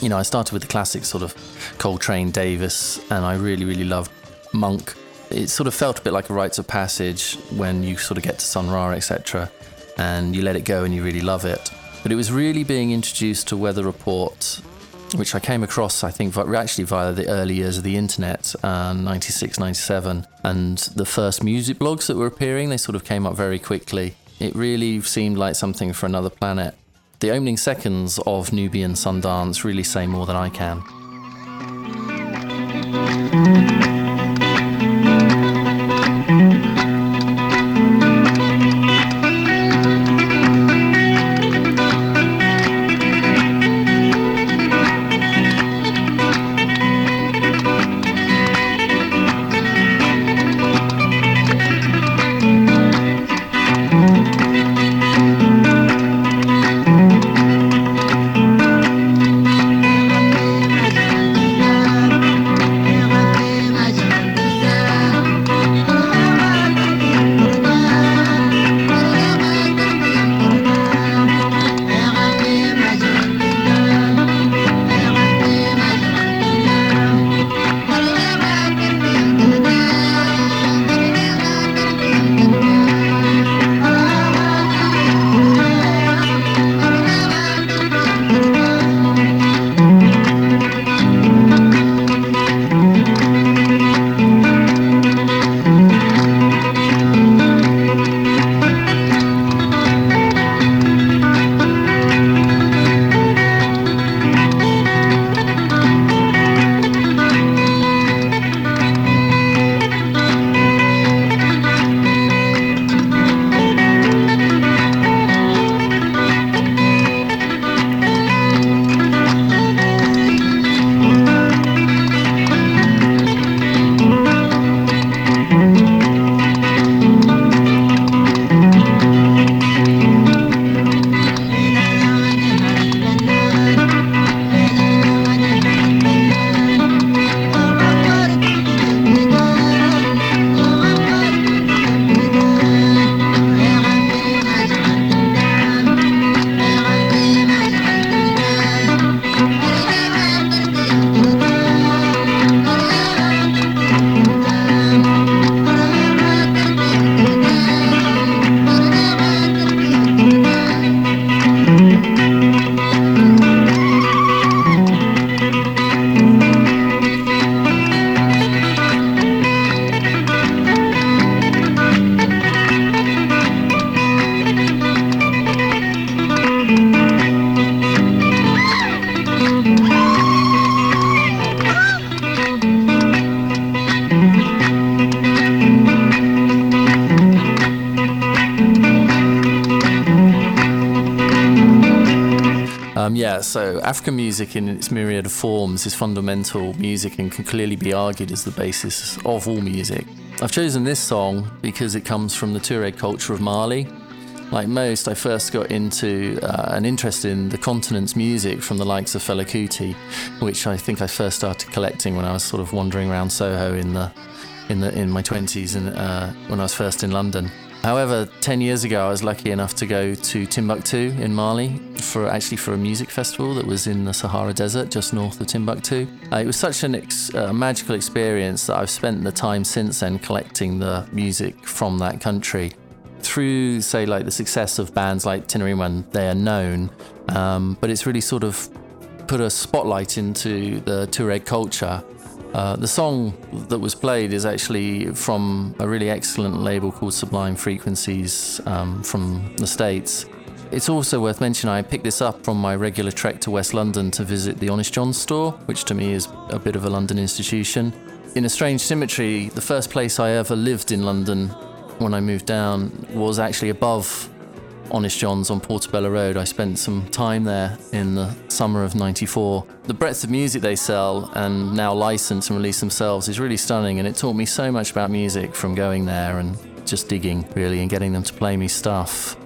You know, I started with the classic sort of Coltrane, Davis, and I really, really loved Monk. It sort of felt a bit like a rites of passage when you sort of get to Sun Ra, etc., and you let it go and you really love it. But it was really being introduced to Weather Report, which I came across, I think, actually via the early years of the internet, uh, 96, 97, and the first music blogs that were appearing, they sort of came up very quickly. It really seemed like something for another planet. The opening seconds of Nubian Sundance really say more than I can. African music in its myriad of forms is fundamental music and can clearly be argued as the basis of all music. I've chosen this song because it comes from the Tuareg culture of Mali. Like most, I first got into uh, an interest in the continent's music from the likes of Fela Kuti, which I think I first started collecting when I was sort of wandering around Soho in the in the in my twenties and uh, when I was first in London. However, 10 years ago, I was lucky enough to go to Timbuktu in Mali for actually for a music festival that was in the Sahara Desert just north of Timbuktu. Uh, it was such a ex- uh, magical experience that I've spent the time since then collecting the music from that country. Through, say, like the success of bands like Tinariwen, they are known, um, but it's really sort of put a spotlight into the Tuareg culture uh, the song that was played is actually from a really excellent label called Sublime Frequencies um, from the States. It's also worth mentioning I picked this up from my regular trek to West London to visit the Honest Jon store, which to me is a bit of a London institution. In a strange symmetry, the first place I ever lived in London when I moved down was actually above Honest Jon's on Portobello Road. I spent some time there in the summer of 94. The breadth of music they sell and now license and release themselves is really stunning, and it taught me so much about music from going there and just digging really and getting them to play me stuff.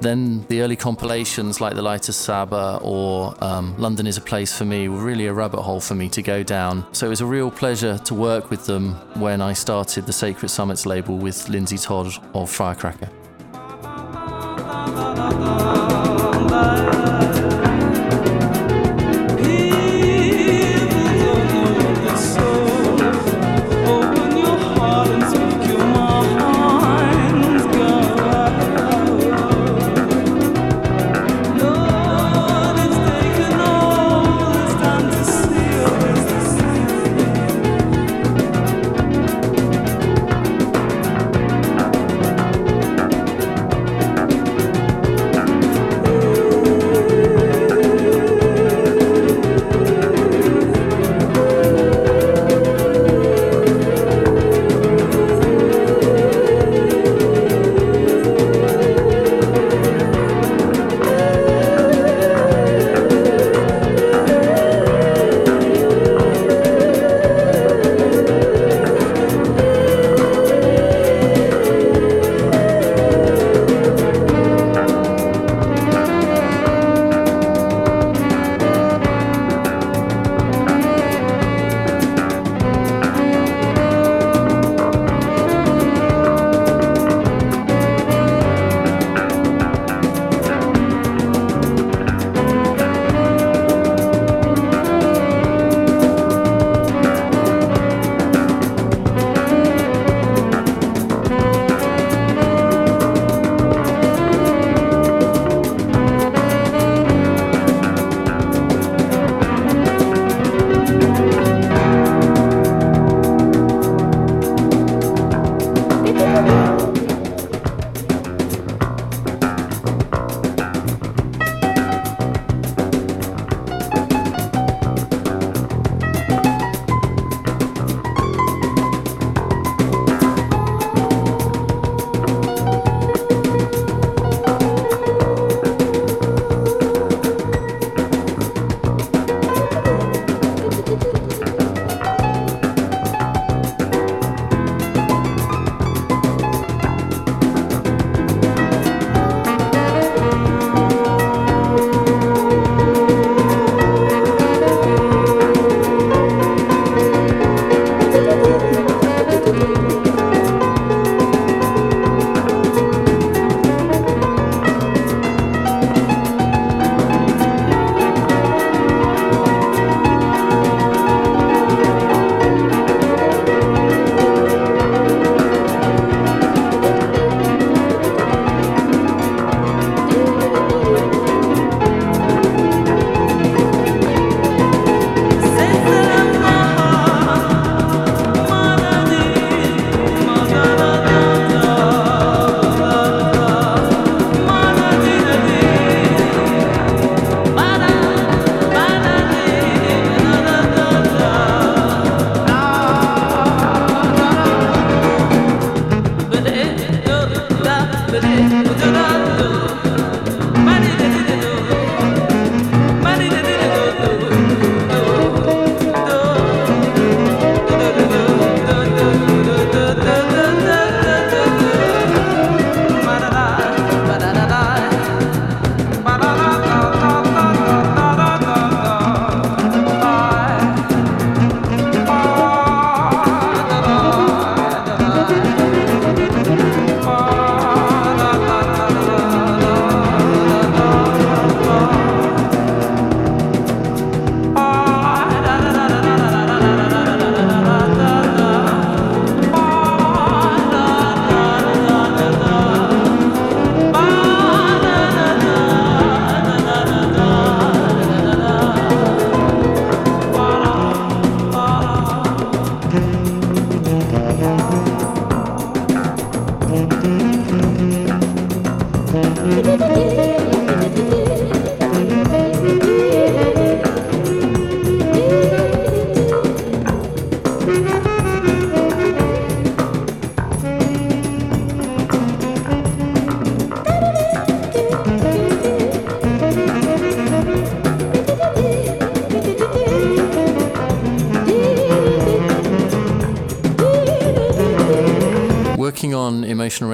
Then the early compilations like The Light of Saba or um, London is a Place for Me were really a rabbit hole for me to go down. So it was a real pleasure to work with them when I started the Sacred Summits label with Lindsay Todd of Firecracker. Bye.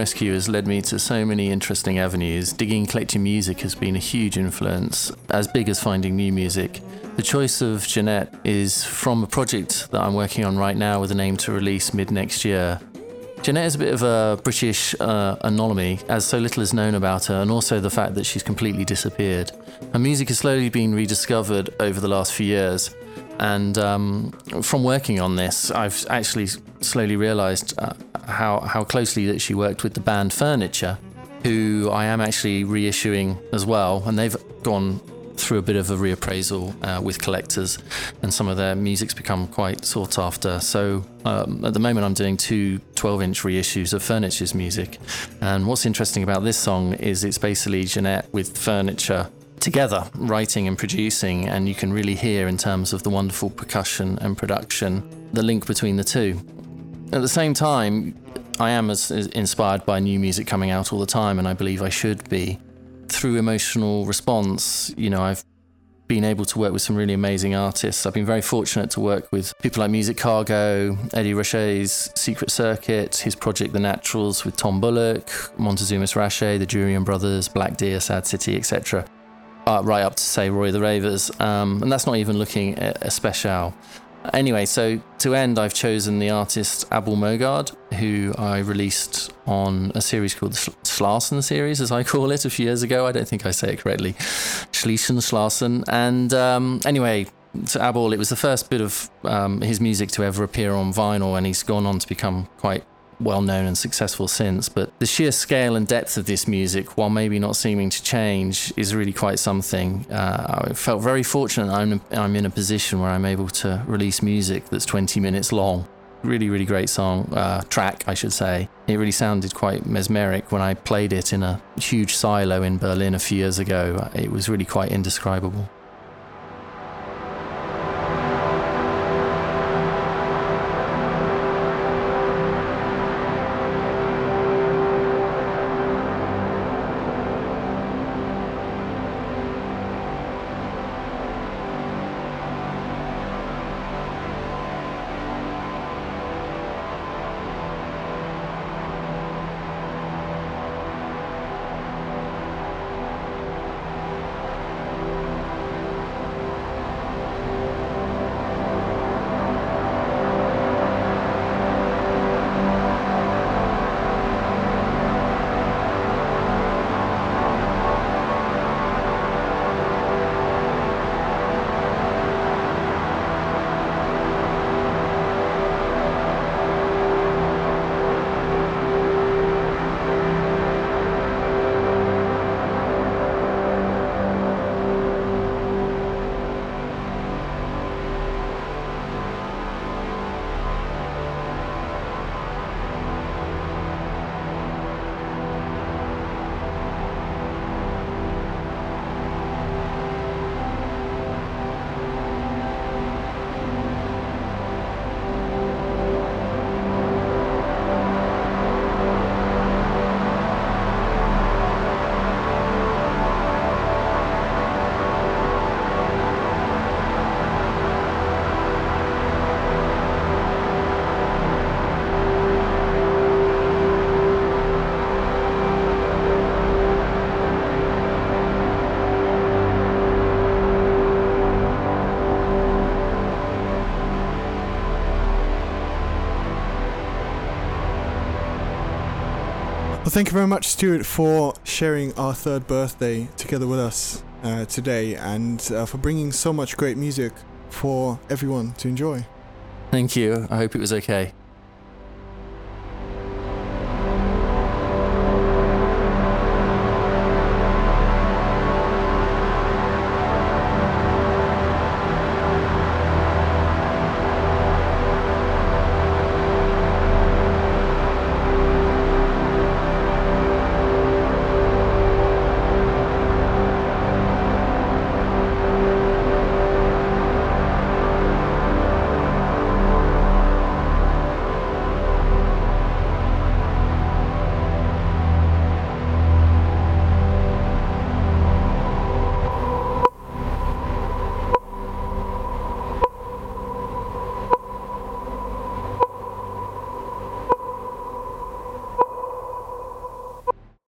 Rescue has led me to so many interesting avenues. Digging collecting music has been a huge influence, as big as finding new music. The choice of Jeanette is from a project that I'm working on right now with an aim to release mid next year. Jeanette is a bit of a British uh, anomaly, as so little is known about her, and also the fact that she's completely disappeared. Her music has slowly been rediscovered over the last few years, and um, from working on this, I've actually slowly realised uh, how how closely that she worked with the band Furniture, who I am actually reissuing as well, and they've gone through a bit of a reappraisal uh, with collectors, and some of their music's become quite sought after. So um, at the moment, I'm doing two 12 inch reissues of Furniture's music. And what's interesting about this song is it's basically Jeanette with Furniture together, writing and producing, and you can really hear in terms of the wonderful percussion and production the link between the two. At the same time, I am as, as inspired by new music coming out all the time, and I believe I should be through emotional response, you know, I've been able to work with some really amazing artists. I've been very fortunate to work with people like Music Cargo, Eddie Ruscha's Secret Circuit, his project The Naturals with Tom Bullock, Montezuma's Rache, the Jurian Brothers, Black Deer, Sad City, etc. Uh, right up to say Roy the Ravers, um, and that's not even looking at special. Anyway, so to end, I've chosen the artist Abul Mogard, who I released on a series called the Schlassen series, as I call it, a few years ago. I don't think I say it correctly. Schliessen, Schlassen. And um, anyway, to Abel, it was the first bit of um, his music to ever appear on vinyl, and he's gone on to become quite well known and successful since. But the sheer scale and depth of this music, while maybe not seeming to change, is really quite something. Uh, I felt very fortunate I'm, I'm in a position where I'm able to release music that's 20 minutes long. Really, really great song, uh, track, I should say. It really sounded quite mesmeric when I played it in a huge silo in Berlin a few years ago. It was really quite indescribable. Thank you very much, Stuart, for sharing our third birthday together with us uh, today and uh, for bringing so much great music for everyone to enjoy. Thank you. I hope it was okay.